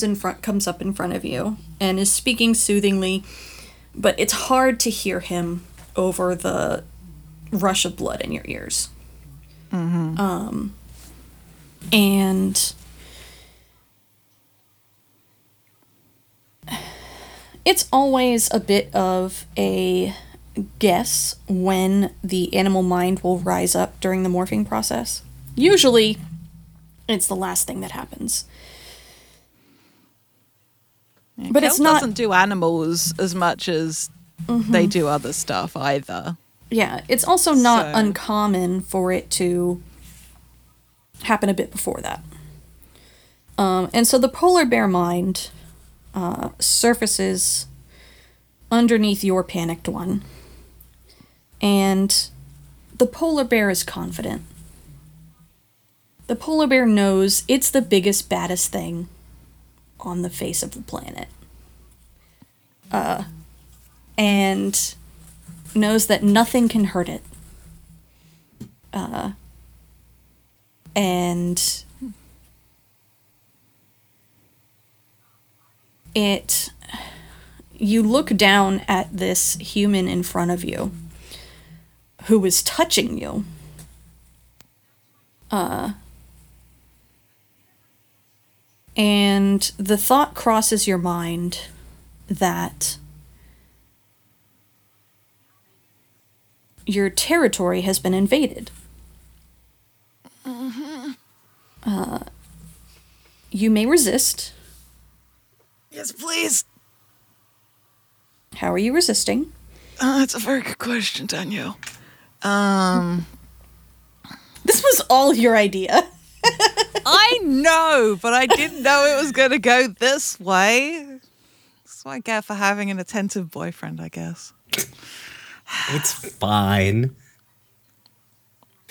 Comes in front comes up in front of you and is speaking soothingly, but it's hard to hear him over the rush of blood in your ears. Um, and it's always a bit of a guess when the animal mind will rise up during the morphing process. Usually, it's the last thing that happens. But it's not- doesn't do animals as much as they do other stuff either. Yeah, it's also not So- uncommon for it to happen a bit before that. Um, and so the polar bear mind uh, surfaces underneath your panicked one. And the polar bear is confident. The polar bear knows it's the biggest, baddest thing on the face of the planet. Uh, and knows that nothing can hurt it. Uh, and it you look down at this human in front of you who is touching you uh and the thought crosses your mind that your territory has been invaded. Uh, you may resist. Yes, please. How are you resisting? Uh, that's a very good question, Danielle. Um, This was all your idea. I know, but I didn't know it was going to go this way. That's what I get for having an attentive boyfriend, I guess. It's fine.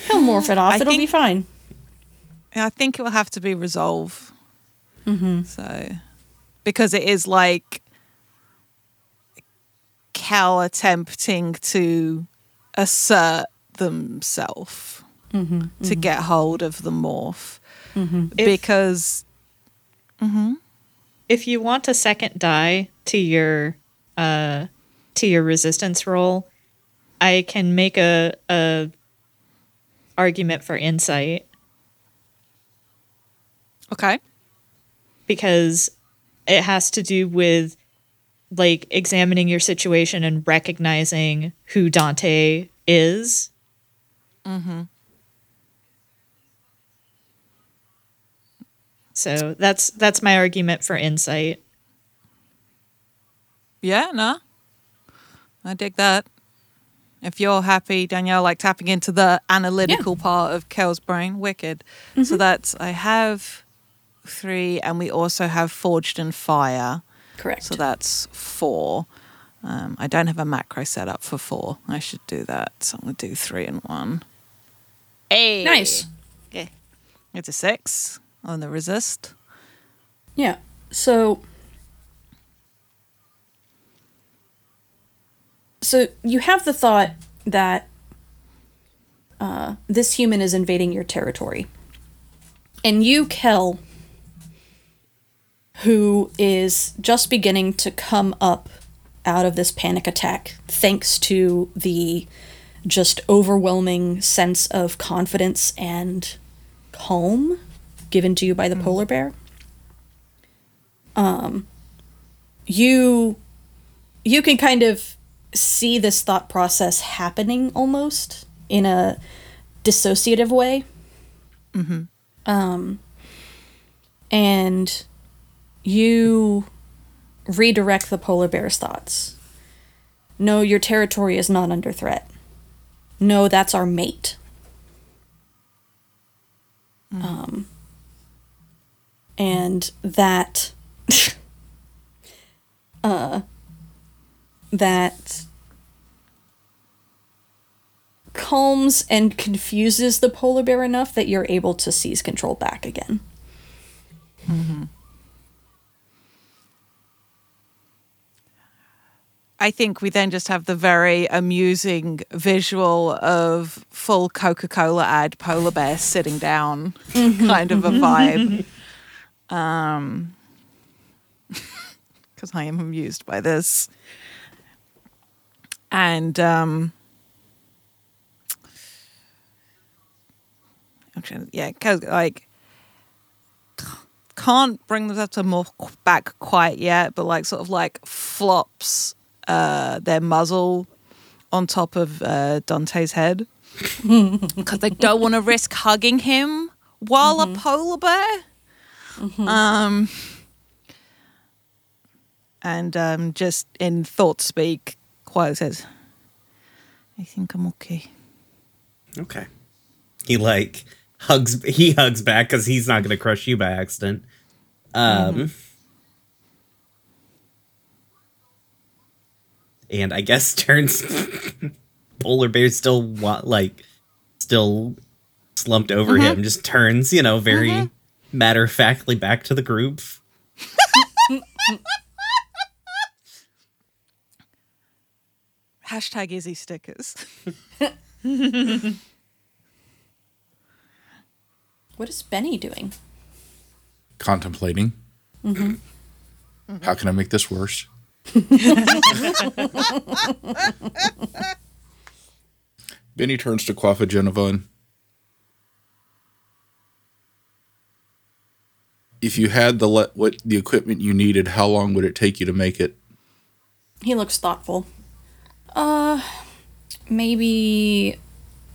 He'll morph it off. I It'll be fine. Yeah, I think it will have to be resolve. Mm-hmm. So, because it is like Cal attempting to assert themselves to get hold of the morph. Mm-hmm. If- Because mm-hmm. if you want a second die to your uh to your resistance roll, I can make a a argument for insight. Okay, because it has to do with like examining your situation and recognizing who Dante is. Mm-hmm. So that's that's my argument for insight. yeah, no, I dig that. If you're happy, Danielle, like tapping into the analytical part of Kel's brain, wicked. So that's I have three, and we also have forged in fire. Correct. So that's four. Um, I don't have a macro set up for four. I should do that. So I'm going to do three and one. Hey. nice. Okay. It's a six on the resist. Yeah. So So you have the thought that uh, this human is invading your territory. And you, Kel, who is just beginning to come up out of this panic attack thanks to the just overwhelming sense of confidence and calm given to you by the polar bear. Um, you you can kind of see this thought process happening almost in a dissociative way. Um, and you redirect the polar bear's thoughts. No, your territory is not under threat. No, that's our mate. Um, and that uh that calms and confuses the polar bear enough that you're able to seize control back again. Mm-hmm. I think we then just have the very amusing visual of full Coca Cola ad polar bear sitting down, mm-hmm. kind of a mm-hmm. vibe. Um, because I am amused by this. And um, actually, yeah, 'cause, like can't bring themselves to more back quite yet, but like sort of like flops uh, their muzzle on top of uh, Dante's head because they don't want to risk hugging him while a polar bear. Um, and um, just in thought speak, quiet says, "I think I'm okay." Okay. He like hugs. He hugs back because he's not going to crush you by accident. Um. And I guess turns polar bear still wa- like still slumped over him. Just turns, you know, very matter of factly back to the group. Hashtag Izzy stickers. What is Benny doing? Contemplating. Mm-hmm. How can I make this worse? Benny turns to Quafa Genovan. If you had the le- what the equipment you needed, how long would it take you to make it? He looks thoughtful. Uh, maybe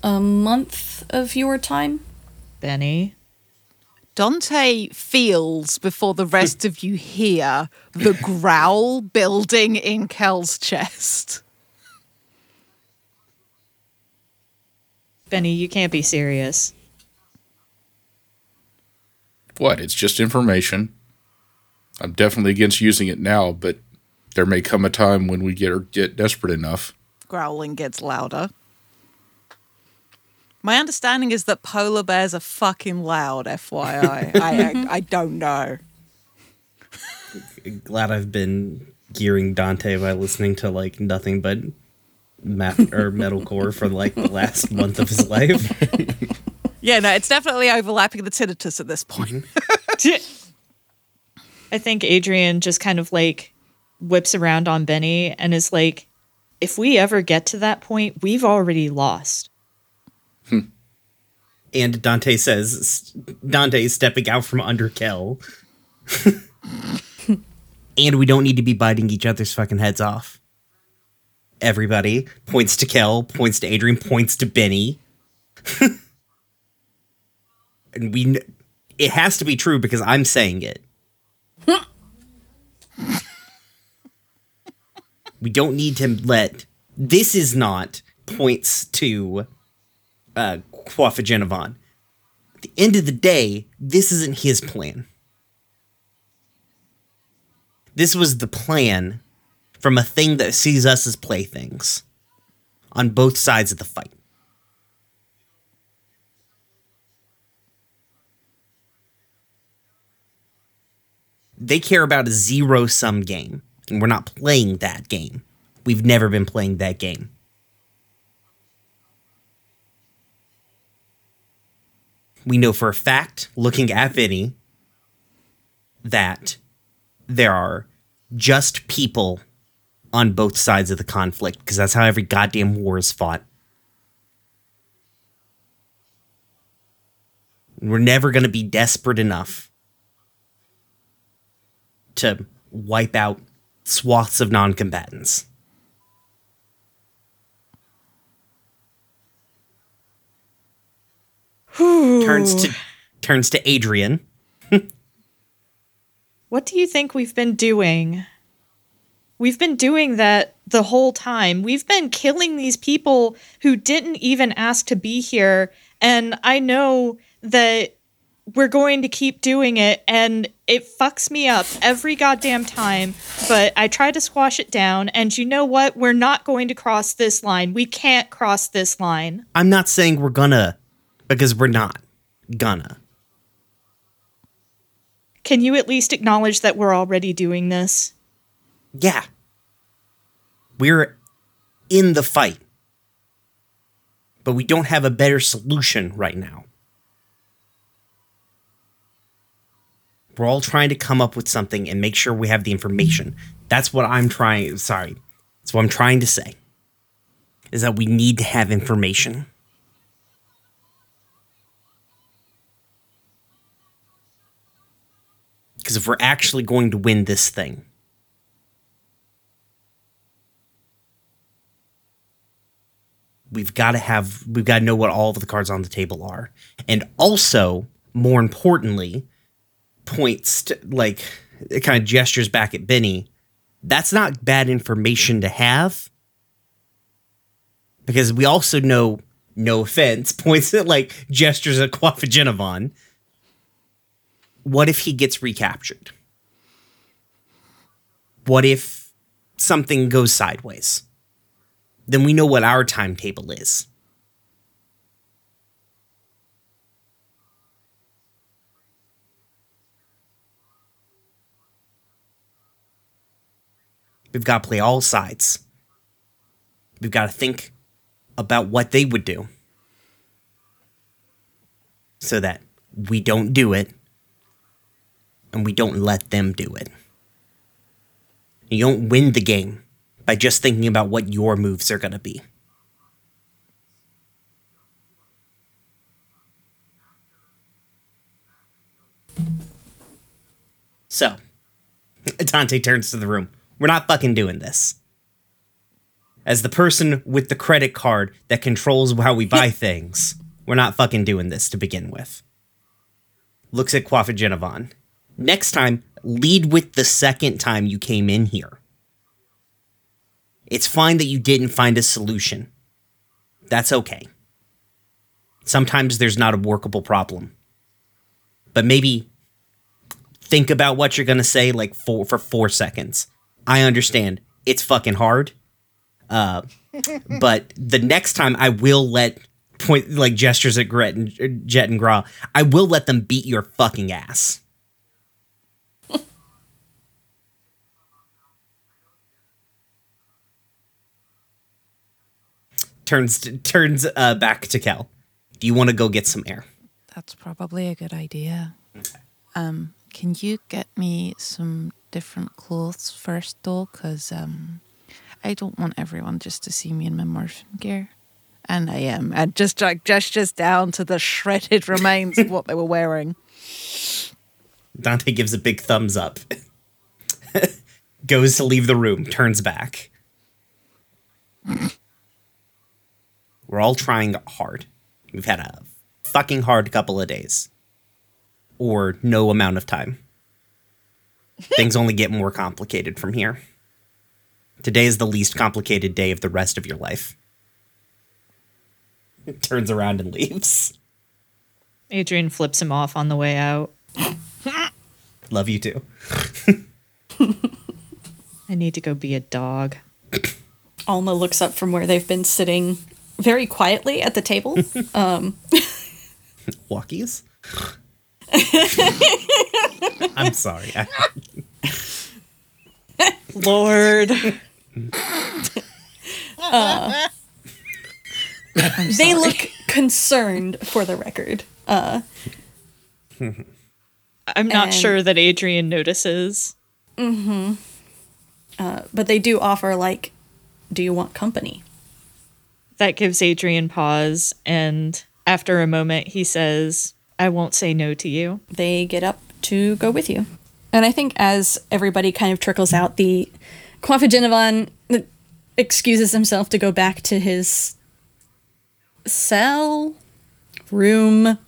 a month of your time? Benny. Dante feels before the rest of you hear the growl building in Kel's chest. Benny, you can't be serious. What? It's just information. I'm definitely against using it now, but there may come a time when we get get desperate enough. Growling gets louder. My understanding is that polar bears are fucking loud, FYI. I, I, I don't know. Glad I've been gearing Dante by listening to like nothing but math or metalcore for like the last month of his life. Yeah, no, it's definitely overlapping the tinnitus at this point. Mm-hmm. I think Adrian just kind of like whips around on Benny and is like, if we ever get to that point, we've already lost. Hmm. and Dante says Dante is stepping out from under Kel. and we don't need to be biting each other's fucking heads off. Everybody points to Kel, points to Adrian, points to Benny. and we it has to be true because I'm saying it. we don't need to let this is not points to uh Quafa At the end of the day, this isn't his plan. This was the plan from a thing that sees us as playthings on both sides of the fight. They care about a zero sum game, and we're not playing that game. We've never been playing that game. we know for a fact, looking at Vinny, that there are just people on both sides of the conflict because that's how every goddamn war is fought. We're never going to be desperate enough to wipe out swaths of non combatants. turns to turns to Adrian. What do you think we've been doing? We've been doing that the whole time. We've been killing these people who didn't even ask to be here. And I know that we're going to keep doing it and it fucks me up every goddamn time. But I try to squash it down. And you know what? We're not going to cross this line. We can't cross this line. I'm not saying we're gonna, because we're not gonna. Can you at least acknowledge that we're already doing this? Yeah. We're in the fight. But we don't have a better solution right now. We're all trying to come up with something and make sure we have the information. That's what I'm trying. Sorry. That's what I'm trying to say. Is that we need to have information. Because if we're actually going to win this thing, we've got to have we've got to know what all of the cards on the table are and also more importantly points to like it kind of gestures back at benny that's not bad information to have because we also know no offense points at like gestures at Quaffagenovan. what if he gets recaptured what if something goes sideways then we know what our timetable is. We've got to play all sides. We've got to think about what they would do so that we don't do it and we don't let them do it. You don't win the game by just thinking about what your moves are going to be. So, Dante turns to the room. We're not fucking doing this. As the person with the credit card that controls how we buy things, we're not fucking doing this to begin with. Looks at Quaffagenovan. Next time, lead with the second time you came in here. It's fine that you didn't find a solution. That's okay. Sometimes there's not a workable problem. But maybe think about what you're going to say like for for 4 seconds. I understand. It's fucking hard. Uh but the next time I will let point like gestures at Gret and Jet and Gra, I will let them beat your fucking ass. turns turns uh, back to Kel. Do you want to go get some air? That's probably a good idea. Um, can you get me some different clothes first, though? Because um, I don't want everyone just to see me in my morphin gear. And I am. And just like gestures down to the shredded remains of what they were wearing. Dante gives a big thumbs up. Goes to leave the room, turns back. We're all trying hard. We've had a fucking hard couple of days. Or no amount of time. Things only get more complicated from here. Today is the least complicated day of the rest of your life. It Turns around and leaves. Adrian flips him off on the way out. Love you too. I need to go be a dog. Alma looks up from where they've been sitting very quietly at the table. um, Walkies? I'm sorry. I, Lord. they look concerned for the record. Uh, I'm not And- sure that Adrian notices. but they do offer, like, do you want company? That gives Adrian pause, and after a moment, he says, I won't say no to you. they get up to go with you. And I think as everybody kind of trickles out, the Quaffagenovan excuses himself to go back to his cell room.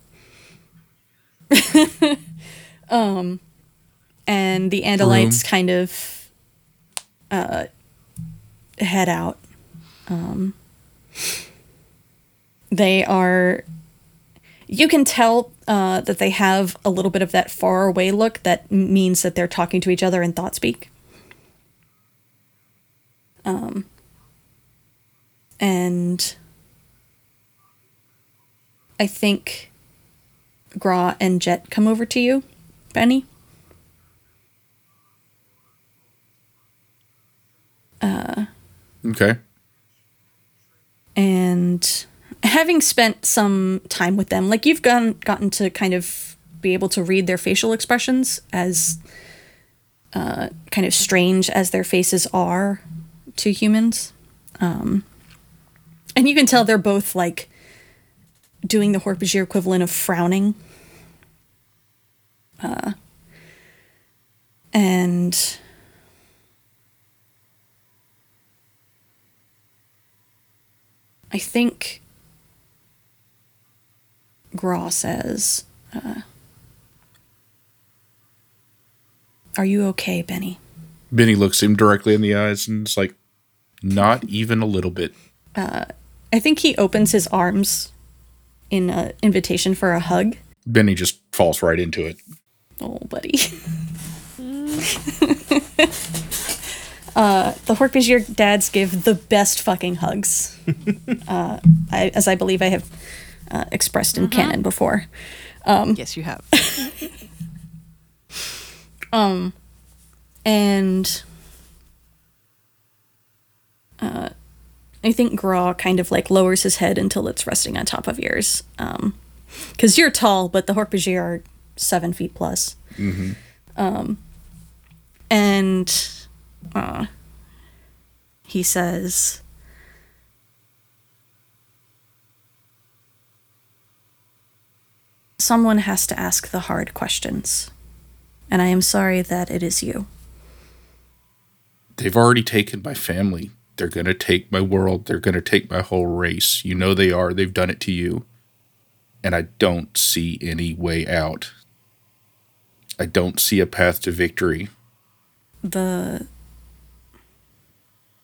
um, and the Andalites Room. kind of uh, head out. Um, they are you can tell uh, that they have a little bit of that far away look that means that they're talking to each other in thought speak. Um, and I think Gra and Jet come over to you, Benny. Okay. and having spent some time with them like you've gone gotten to kind of be able to read their facial expressions as uh, kind of strange as their faces are to humans. Um, and you can tell they're both like doing the Hork-Bajir equivalent of frowning. Uh, and I think Graw says, uh, Are you okay, Benny? Benny looks him directly in the eyes and is like, Not even a little bit. I think he opens his arms in an invitation for a hug. Benny just falls right into it. Oh, buddy. uh, the Hork-Bajir dads give the best fucking hugs, uh, I, as I believe I have uh, expressed in canon before. yes, you have. and uh, I think Graw kind of like lowers his head until it's resting on top of yours. Um, because you're tall, but the Hork-Bajir are seven feet plus. Um, and uh, he says, Someone has to ask the hard questions, and I am sorry that it is you. They've already taken my family. They're going to take my world. They're going to take my whole race. You know they are. They've done it to you. And I don't see any way out. I don't see a path to victory. the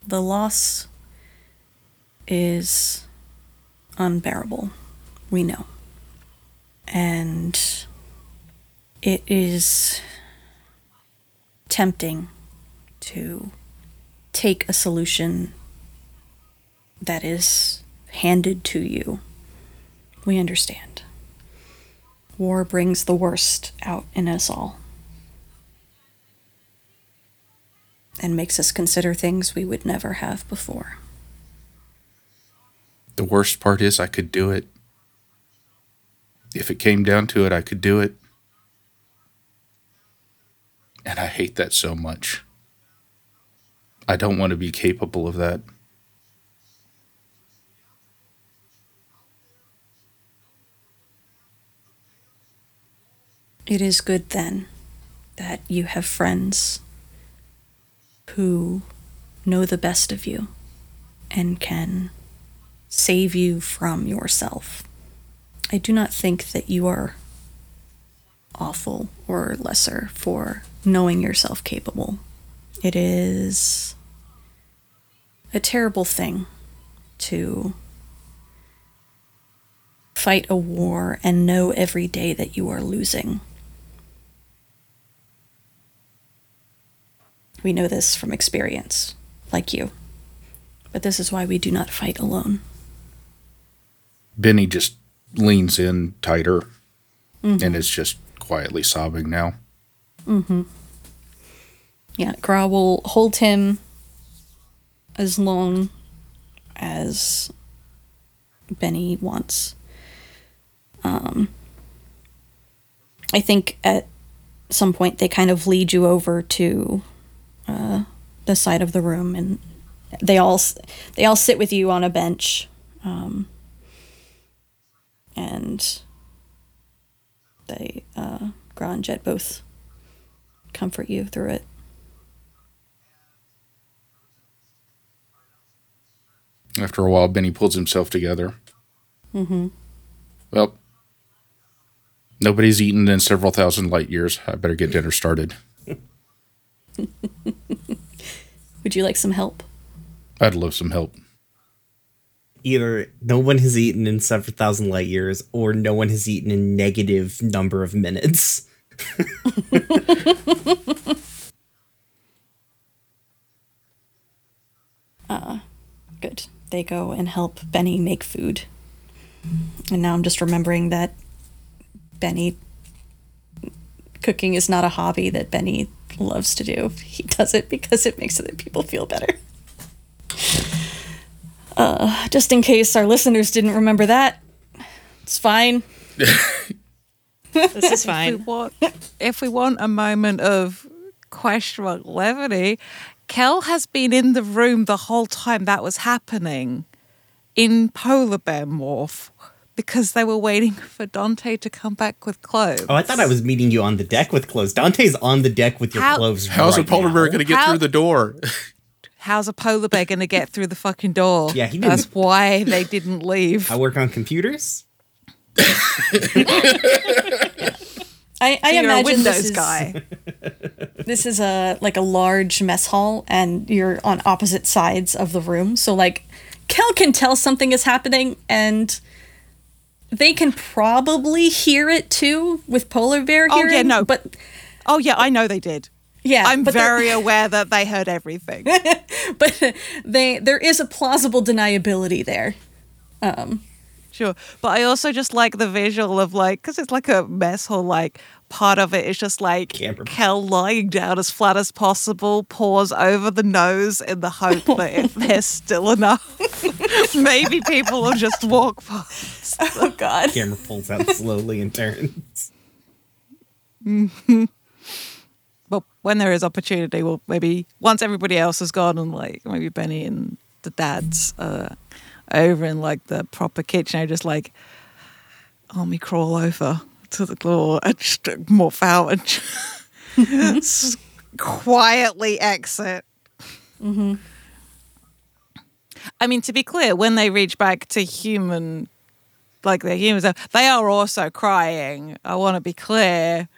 the loss is unbearable we know and it is tempting to take a solution that is handed to you we understand war brings the worst out in us all and makes us consider things we would never have before. The worst part is I could do it. If it came down to it, I could do it. And I hate that so much. I don't want to be capable of that. It is good then that you have friends who know the best of you and can save you from yourself. I do not think that you are awful or lesser for knowing yourself capable. It is a terrible thing to fight a war and know every day that you are losing. We know this from experience, like you. But this is why we do not fight alone. Benny just leans in tighter and is just quietly sobbing now. Yeah, Gra will hold him as long as Benny wants. Um, I think at some point they kind of lead you over to uh, the side of the room, and they all they all sit with you on a bench, um, and they uh, Gra and Jet both comfort you through it. After a while, Benny pulls himself together. Mm-hmm. Well, nobody's eaten in several thousand light years. I better get dinner started. Would you like some help? I'd love some help. Either no one has eaten in several thousand light years, or no one has eaten in negative number of minutes. Uh-uh. Good. They go and help Benny make food. And now I'm just remembering that Benny cooking is not a hobby that Benny loves to do. He does it because it makes other people feel better. Uh, just in case our listeners didn't remember that, it's fine. This is If we fine. want, if we want a moment of question mark levity, Kel has been in the room the whole time that was happening in polar bear morph because they were waiting for Dante to come back with clothes. Oh, I thought I was meeting you on the deck with clothes. Dante's on the deck with your How- clothes. How's right a polar bear going to get How- through the door? How's a polar bear going to get through the fucking door? Yeah, he didn't- That's why they didn't leave. I work on computers. I, I So imagine this is, guy. this is a like a large mess hall and you're on opposite sides of the room so like kel can tell something is happening and they can probably hear it too with polar bear Oh, yeah, no. but Oh yeah, I know they did. Yeah I'm very aware that they heard everything. but they there is a plausible deniability there um, Sure. But I also just like the visual of like, because it's like a mess hall, like part of it is just like Camera. Kel lying down as flat as possible, paws over the nose in the hope that if they're still enough, maybe people will just walk past. oh god Camera pulls out slowly and turns. But when there is opportunity, well, maybe once everybody else has gone and like maybe Benny and the dads uh, over in like the proper kitchen, I just like army crawl over to the door and just morph out and just quietly exit. I mean, to be clear, when they reach back to human, like their humans, they are also crying. I want to be clear,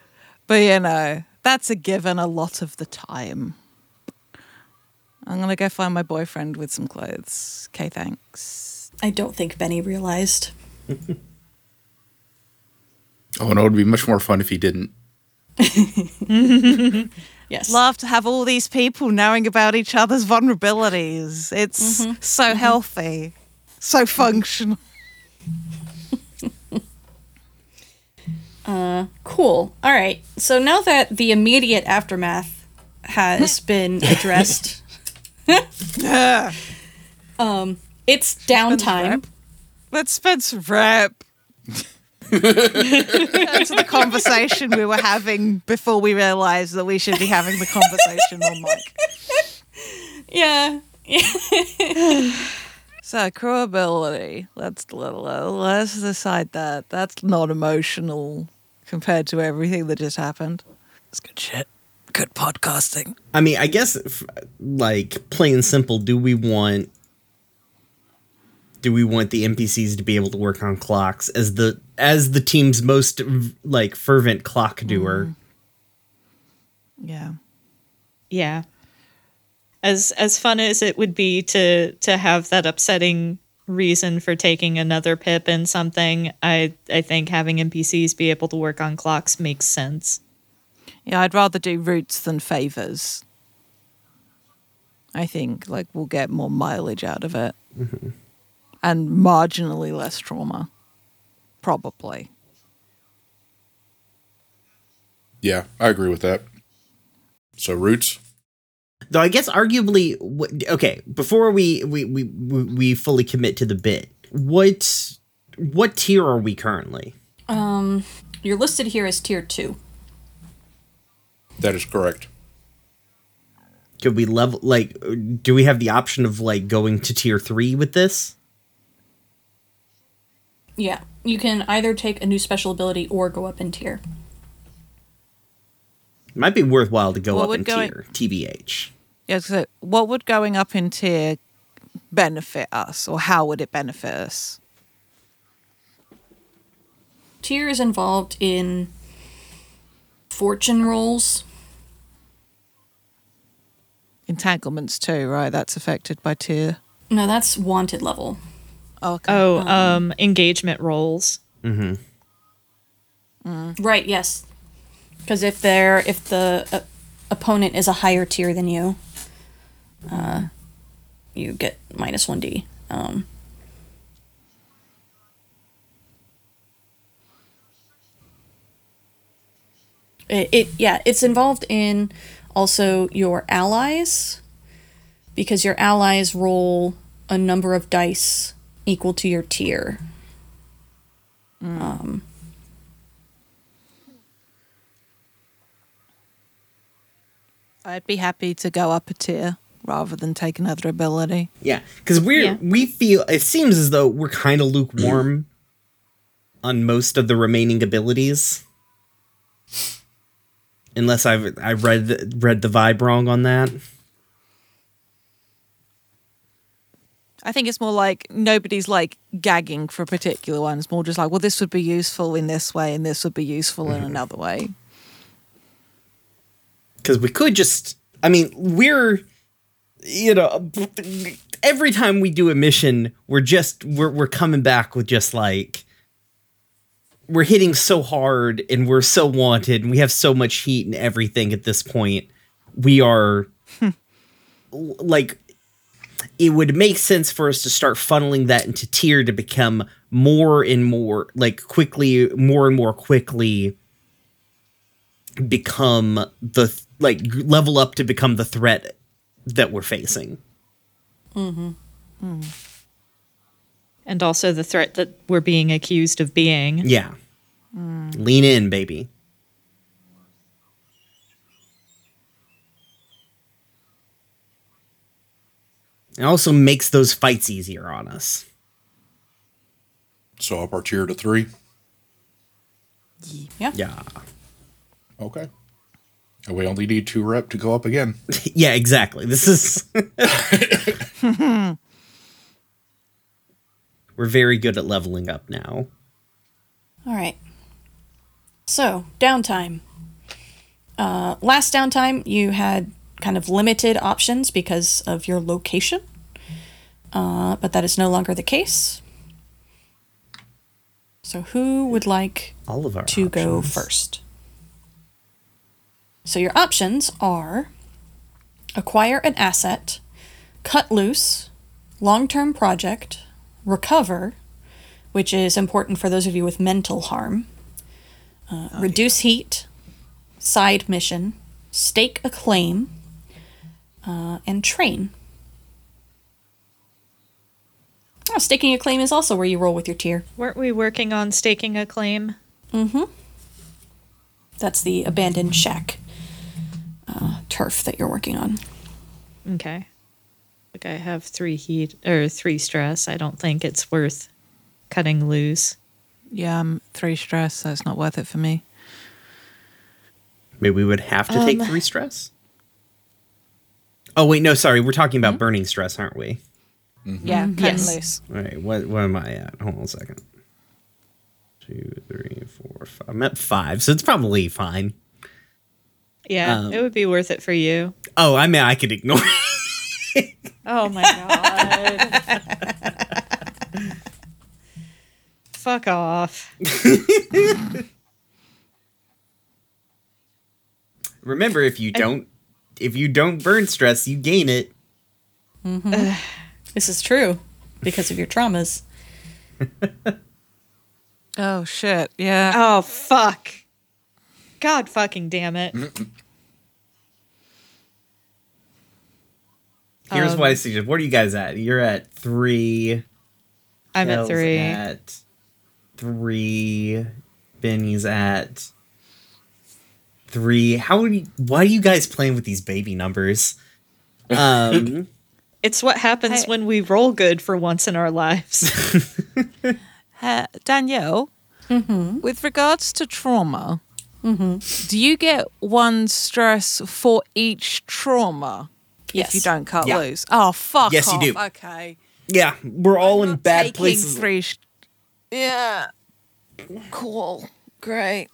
but you know, that's a given a lot of the time. I'm gonna go find my boyfriend with some clothes. Okay, thanks. i don't think benny realized Oh, no, it would be much more fun if he didn't. yes Love to have all these people knowing about each other's vulnerabilities. It's mm-hmm. so mm-hmm. healthy, so functional. Cool. All right. So now that the immediate aftermath has been addressed, um, it's downtime. Let's spend some rap. That's the conversation we were having before we realized that we should be having the conversation on mic. Yeah. So crew ability. Let's let's decide that. That's not emotional compared to everything that just happened. It's good shit. Good podcasting. I mean, I guess, f- like plain and simple, do we want do we want the NPCs to be able to work on clocks as the as the team's most like fervent clock doer? Mm. Yeah. Yeah. As as fun as it would be to to have that upsetting reason for taking another pip in something, I I think having NPCs be able to work on clocks makes sense. Yeah, I'd rather do roots than favors. I think like we'll get more mileage out of it. Mm-hmm. And marginally less trauma. Probably. Yeah, I agree with that. So, Roots? Though I guess arguably, okay, before we we, we we we fully commit to the bit, what what tier are we currently? Um, you're listed here as tier two. That is correct. Could we level like? Do we have the option of like going to tier three with this? Yeah. You can either take a new special ability or go up in tier. Might be worthwhile to go What up in going- tier. TBH. Yeah, so what would going up in tier benefit us or how would it benefit us? Tier is involved in fortune rolls. Entanglements too, right? That's affected by tier. No, that's wanted level. Okay. Oh, um engagement roles. Right. Yes. Because if they're if the uh, opponent is a higher tier than you, uh, you get minus 1d. Um, it, it, yeah, it's involved in also your allies because your allies roll a number of dice equal to your tier. Mm. Um, I'd be happy to go up a tier rather than take another ability. Yeah, because we're Yeah. we feel it seems as though we're kind of lukewarm on most of the remaining abilities, unless I've I read the- read the vibe wrong on that. I think it's more like nobody's like gagging for a particular one. It's more just like, well, this would be useful in this way, and this would be useful in mm-hmm. another way. Because we could just, I mean, we're, you know, every time we do a mission, we're just we're we're coming back with just like we're hitting so hard and we're so wanted and we have so much heat and everything at this point. We are like it would make sense for us to start funneling that into tier to become more and more like quickly more and more quickly become the like level up to become the threat that we're facing. Mm-hmm. Mm-hmm. And also the threat that we're being accused of being. Yeah. Mm. Lean in, baby. It also makes those fights easier on us. So up our tier to three. Yeah. Yeah. Okay. And we only need two rep to go up again. yeah, exactly. This is We're very good at leveling up now. All right. So, downtime. Uh, last downtime, you had kind of limited options because of your location, uh, but that is no longer the case. So, who would like All of our to go first? So, your options are acquire an asset, cut loose, long term project, recover, which is important for those of you with mental harm, uh, reduce heat, side mission, stake a claim, uh, and train. Oh, staking a claim is also where you roll with your tier. Weren't we working on staking a claim? Mhm. That's the abandoned shack uh, turf that you're working on. Okay. Like I have three heat or three stress. I don't think it's worth cutting loose. Yeah, I'm three stress, so not worth it for me. Maybe we would have to take Um, three stress. Oh wait, no, sorry. We're talking about burning stress, aren't we? Yeah, cut Yes. loose. All right, what what am I at? Hold on a second. Two, three, four, five. I'm at five, so it's probably fine. Yeah, Um, it would be worth it for you. Oh, I mean, I could ignore. it. Oh my god. Fuck off. Remember, if you don't, if you don't burn stress, you gain it. This is true because of your traumas. Oh shit! Yeah. Oh fuck. God fucking damn it. Here's Um, what I suggest. What are you guys at? You're at three. I'm at three. At three. Benny's at three. How are you? Why are you guys playing with these baby numbers? Um. It's what happens Hey. when we roll good for once in our lives. Uh, Danielle, with regards to trauma, do you get one stress for each trauma Yes. if you don't cut Yeah. loose? Oh, fuck Yes, you do. Okay. Yeah, we're all in bad places. Three sh- yeah. Cool. Great.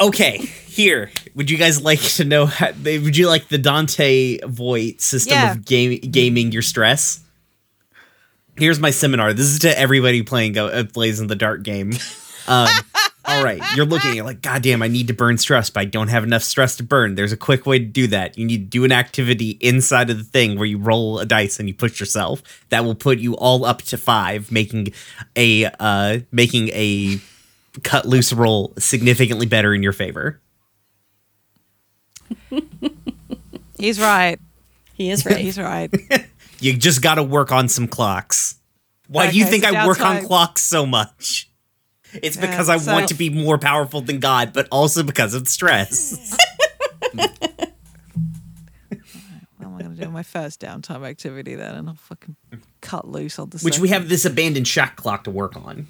Okay, here. Would you guys like to know? How, would you like the Dante Voight system Yeah. of game, gaming your stress? Here's my seminar. This is to everybody playing uh, Blades in the Dark game. Um, all right, you're looking at like, God damn, I need to burn stress, but I don't have enough stress to burn. There's a quick way to do that. You need to do an activity inside of the thing where you roll a dice and you push yourself. That will put you all up to five, making a uh, making a cut loose roll significantly better in your favor. He's right. He is right. He's right. You just got to work on some clocks. Why do you think so I work on clocks so much? It's Yeah, because I so- want to be more powerful than God, but also because of stress. Well am I gonna do my first downtime activity then, and I'll fucking cut loose on the. Which we have this abandoned shack clock to work on.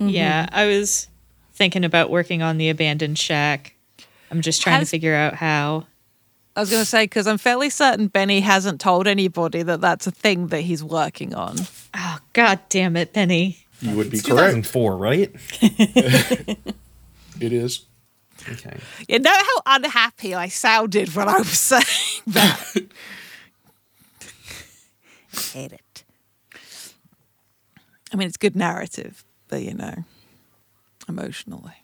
Mm-hmm. Yeah, I was thinking about working on the abandoned shack. I'm just trying Has- to figure out how. I was gonna say because I'm fairly certain Benny hasn't told anybody that that's a thing that he's working on. Oh, god damn it, Penny. You would be It's correct. 2004, right? It is. Okay. You know how unhappy I sounded when I was saying that. I hate it. I mean, it's good narrative, but you know, emotionally.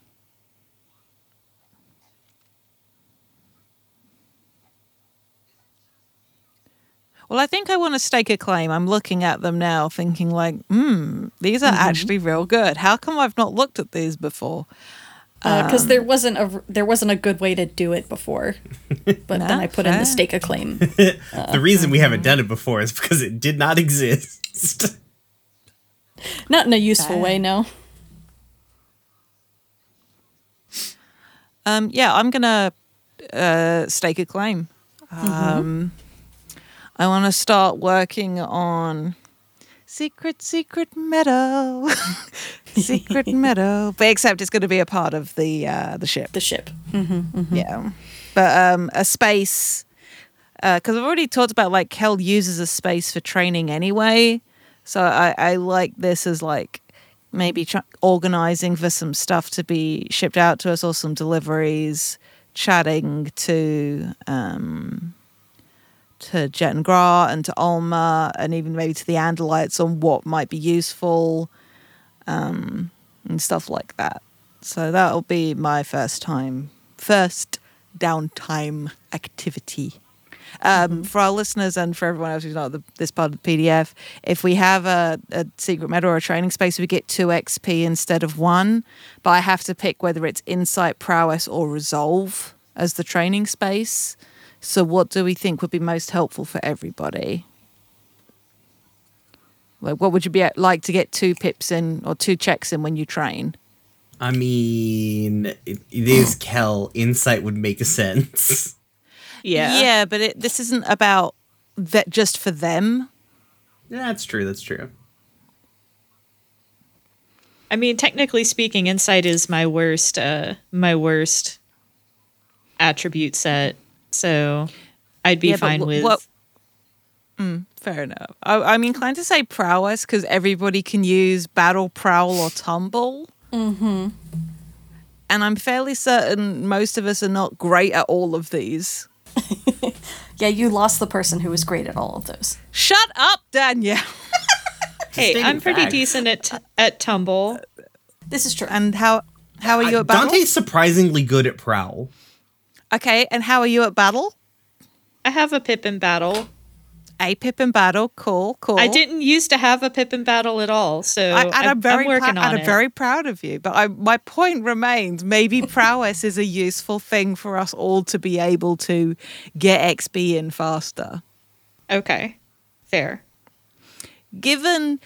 Well, I think I want to stake a claim. I'm looking at them now, thinking like, hmm, these are actually real good. How come I've not looked at these before? because Uh, there wasn't a there wasn't a good way to do it before, but then I put in the stake a claim. the reason we haven't done it before is because it did not exist. Not in a useful way, no. Um, yeah, I'm gonna uh, stake a claim. Um, I want to start working on secret, secret meadow, secret meadow. But except it's going to be a part of the uh, the ship. The ship. Yeah, but um, a space because I've already talked about like Kel uses a space for training anyway. So I, I like this as like maybe tr- organizing for some stuff to be shipped out to us or some deliveries, chatting to um, to Jet and Gra and to Alma and even maybe to the Andalites on what might be useful um, and stuff like that. So that'll be my first time, first downtime activity. Um, For our listeners and for everyone else who's not the, this part of the PDF, if we have a, a secret meadow or a training space, we get two XP instead of one. But I have to pick whether it's insight, prowess, or resolve as the training space. So, what do we think would be most helpful for everybody? Like, what would you be at, like to get two pips in or two checks in when you train? I mean, it, it is Kel. Insight would make sense. Yeah. Yeah, but it, this isn't about that just for them. Yeah, that's true. That's true. I mean, technically speaking, insight is my worst uh my worst attribute set. So I'd be Yeah, fine wh- with what- Fair enough. I, I'm inclined to say prowess because everybody can use battle, prowl, or tumble. Mm-hmm. And I'm fairly certain most of us are not great at all of these. Yeah, you lost the person who was great at all of those. Shut up, Danielle. Hey, I'm pretty facts. decent at t- at tumble. This is true. And how how are you I- at battle? Dante's surprisingly good at prowl. Okay, and how are you at battle? I have a pip in battle. A pip in battle. Cool, cool. I didn't used to have a pip in battle at all, so I, and I'm, very I'm working prou- on and it. I'm very proud of you. But I, my point remains: maybe prowess is a useful thing for us all to be able to get XP in faster. okay, fair. Given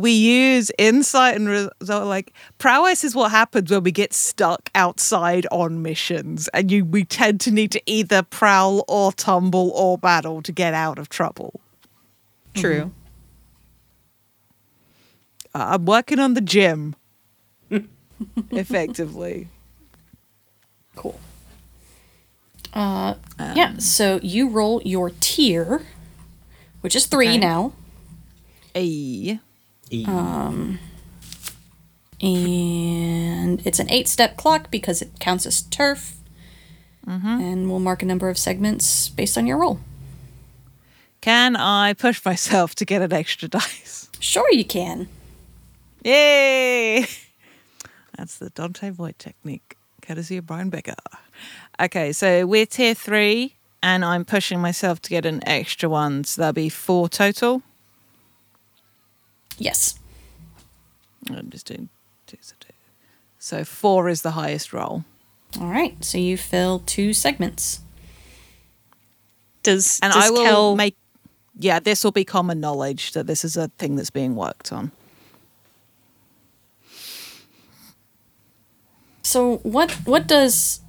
we use insight and result, like prowess is what happens when we get stuck outside on missions, and you we tend to need to either prowl or tumble or battle to get out of trouble. True. Uh, I'm working on the gym. Effectively. Cool. Uh, yeah. So you roll your tier, which is three Okay. now, A. Um, and it's an eight-step clock because it counts as turf, mm-hmm. and we'll mark a number of segments based on your roll. Can I push myself to get an extra dice? Sure, you can. Yay! That's the Dante Voigt technique, courtesy of Brian Becker. Okay, so we're tier three, and I'm pushing myself to get an extra one, so that'll be four total. Yes. I'm just doing two, so two. So four is the highest roll. All right. So you fill two segments. Does And does I will Kel, make. Yeah, this will be common knowledge that this is a thing that's being worked on. So what what does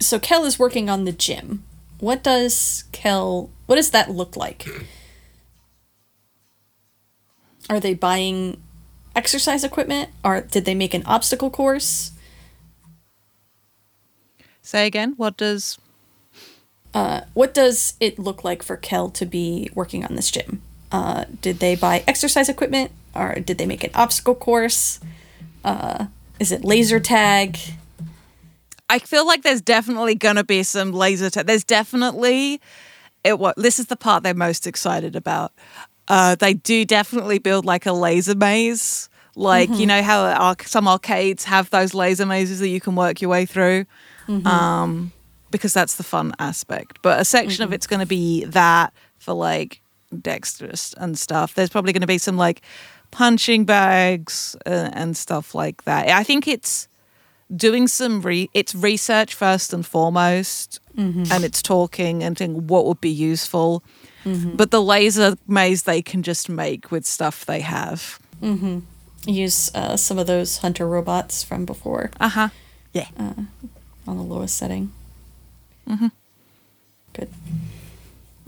so Kel is working on the gym. what does Kel? What does that look like? Are they buying exercise equipment? Or did they make an obstacle course? Say again. What does What does it look like for Kel to be working on this gym? Uh, did they buy exercise equipment, or did they make an obstacle course? Uh, is it laser tag? I feel like there's definitely gonna be some laser tag. There's definitely it. What this is the part they're most excited about. Uh, they do definitely build like a laser maze. Like you know how arc- some arcades have those laser mazes that you can work your way through, um, because that's the fun aspect. But a section of it's going to be that for like dexterous and stuff. There's probably going to be some like punching bags uh, and stuff like that. I think it's doing some re it's research first and foremost and it's talking and thinking what would be useful but the laser maze they can just make with stuff they have Use uh, some of those hunter robots from before uh-huh yeah on the lowest setting. Mm-hmm. Good.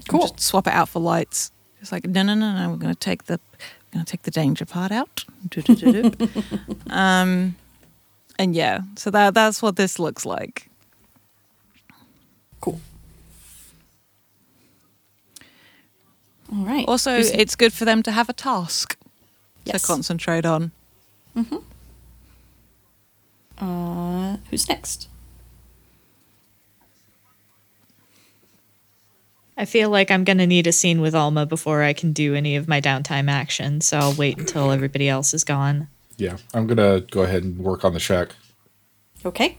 Cool. just swap it out for lights it's like no no no no we're going to take the we're going to take the danger part out um and yeah so that that's what this looks like Cool. All right. also Who's- it's good for them to have a task Yes. to concentrate on uh, who's next? I feel like I'm gonna need a scene with Alma before I can do any of my downtime action, so I'll wait until everybody else is gone. Yeah, I'm gonna go ahead and work on the shack, Okay.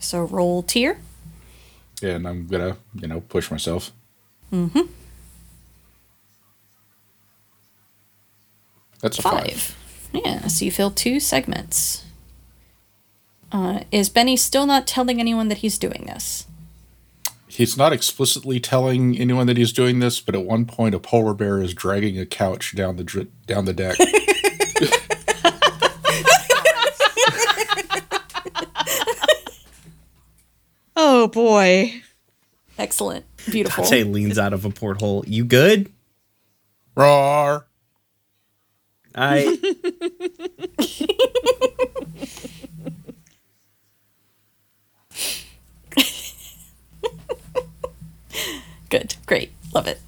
So roll tier. Yeah, and I'm gonna, you know, push myself. Mm-hmm. That's a Five. five. Yeah. So you fill two segments. Uh, is Benny still not telling anyone that he's doing this? He's not explicitly telling anyone that he's doing this, but at one point, a polar bear is dragging a couch down the dr- down the deck. Oh boy. Excellent. Beautiful. Dante leans out of a porthole. You good? Roar! I Good. Great. Love it.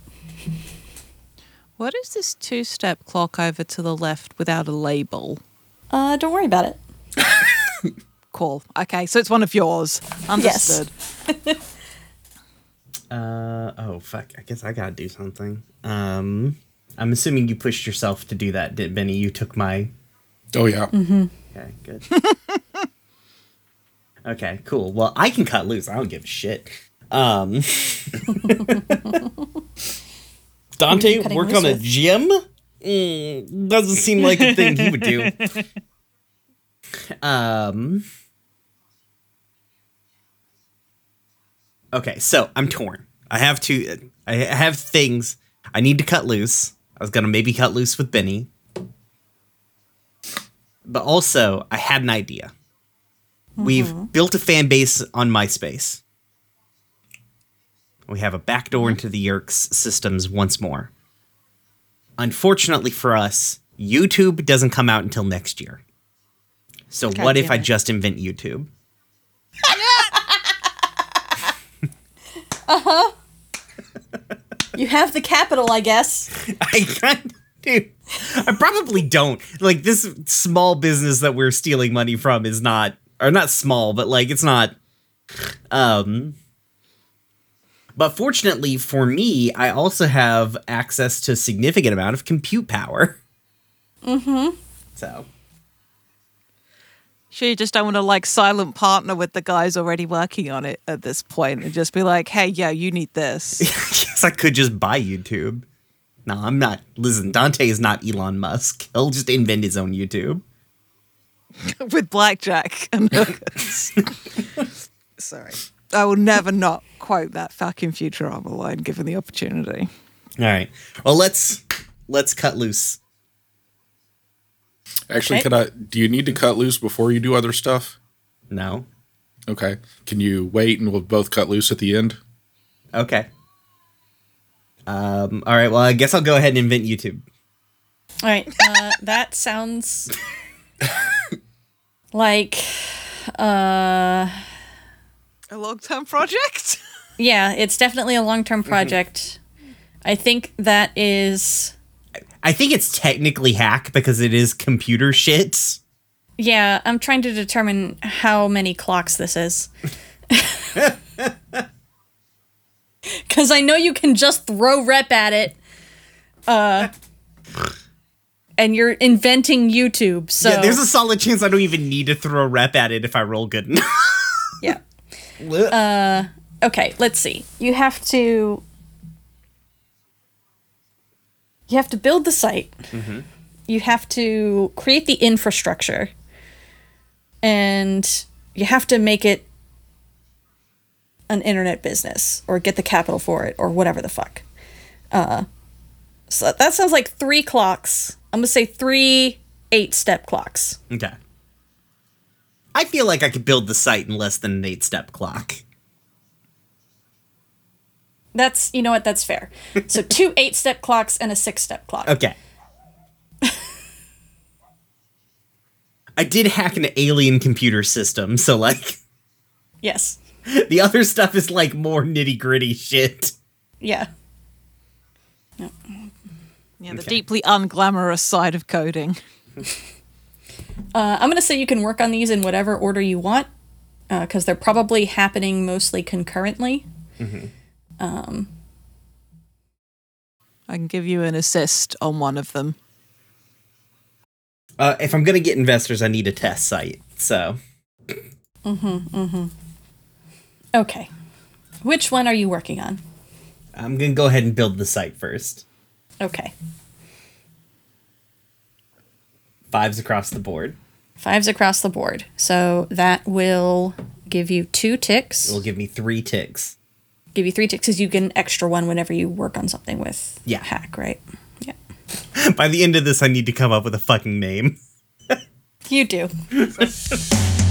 What is this two step clock over to the left without a label? Uh, don't worry about it. Cool. Okay, so it's one of yours. Yes. Understood. uh oh fuck. I guess I gotta do something. Um I'm assuming you pushed yourself to do that, did Benny? You took my Oh yeah. Okay, good. okay, cool. Well, I can cut loose. I don't give a shit. Um Dante work loose on a with? gym? Mm, doesn't seem like a thing he would do. Um Okay, so I'm torn. I have to. I have things I need to cut loose. I was going to maybe cut loose with Benny. But also, I had an idea. We've built a fan base on MySpace. We have a backdoor into the Yeerks systems once more. Unfortunately for us, YouTube doesn't come out until next year. So God what if damn I just invent YouTube? You have the capital, I guess. I kind of do. I probably don't. Like this small business that we're stealing money from is not or not small, but like it's not um but fortunately for me, I also have access to a significant amount of compute power. Mm Mhm. So, Sure, you just don't want to like silent partner with the guys already working on it at this point and just be like, hey, yeah, you need this. yes, I could just buy YouTube. No, I'm not. Listen, Dante is not Elon Musk. He'll just invent his own YouTube. with blackjack and hookers. Sorry. I will never not quote that fucking Futurama line given the opportunity. All right. Well, let's let's cut loose. Actually, Okay. could I? Do you need to cut loose before you do other stuff? No. Okay. Can you wait and we'll both cut loose at the end? Okay. Um, all right. Well, I guess I'll go ahead and invent YouTube. All right. Uh, that sounds like, uh, A long term project? yeah, it's definitely a long term project. I think that is, I think it's technically hack because it is computer shit. yeah, I'm trying to determine how many clocks this is. Because I know you can just throw rep at it. Uh, and you're inventing YouTube. So, Yeah, there's a solid chance I don't even need to throw rep at it if I roll good enough. yeah. Uh, okay, let's see. You have to you have to build the site. You have to create the infrastructure. And you have to make it an internet business or get the capital for it or whatever the fuck. Uh so that sounds like 3 clocks. I'm going to say 3 8-step clocks. okay. I feel like I could build the site in less than an eight step clock. That's you know what that's fair. So two eight step clocks and a six step clock. Okay. I did hack an alien computer system, so like Yes. the other stuff is like more nitty gritty shit. Yeah. Yeah, the Okay. deeply unglamorous side of coding. Uh, I'm gonna say you can work on these in whatever order you want, because they're probably happening mostly concurrently. I can give you an assist on one of them. Uh, if I'm gonna get investors, I need a test site. So Mhm mhm. Okay. Which one are you working on? I'm gonna go ahead and build the site first. Okay. Fives across the board. Fives across the board. So that will give you two ticks. It will give me three ticks. Give you three ticks because you get an extra one whenever you work on something with Yeah. hack, right? Yeah. By the end of this, I need to come up with a fucking name. You do.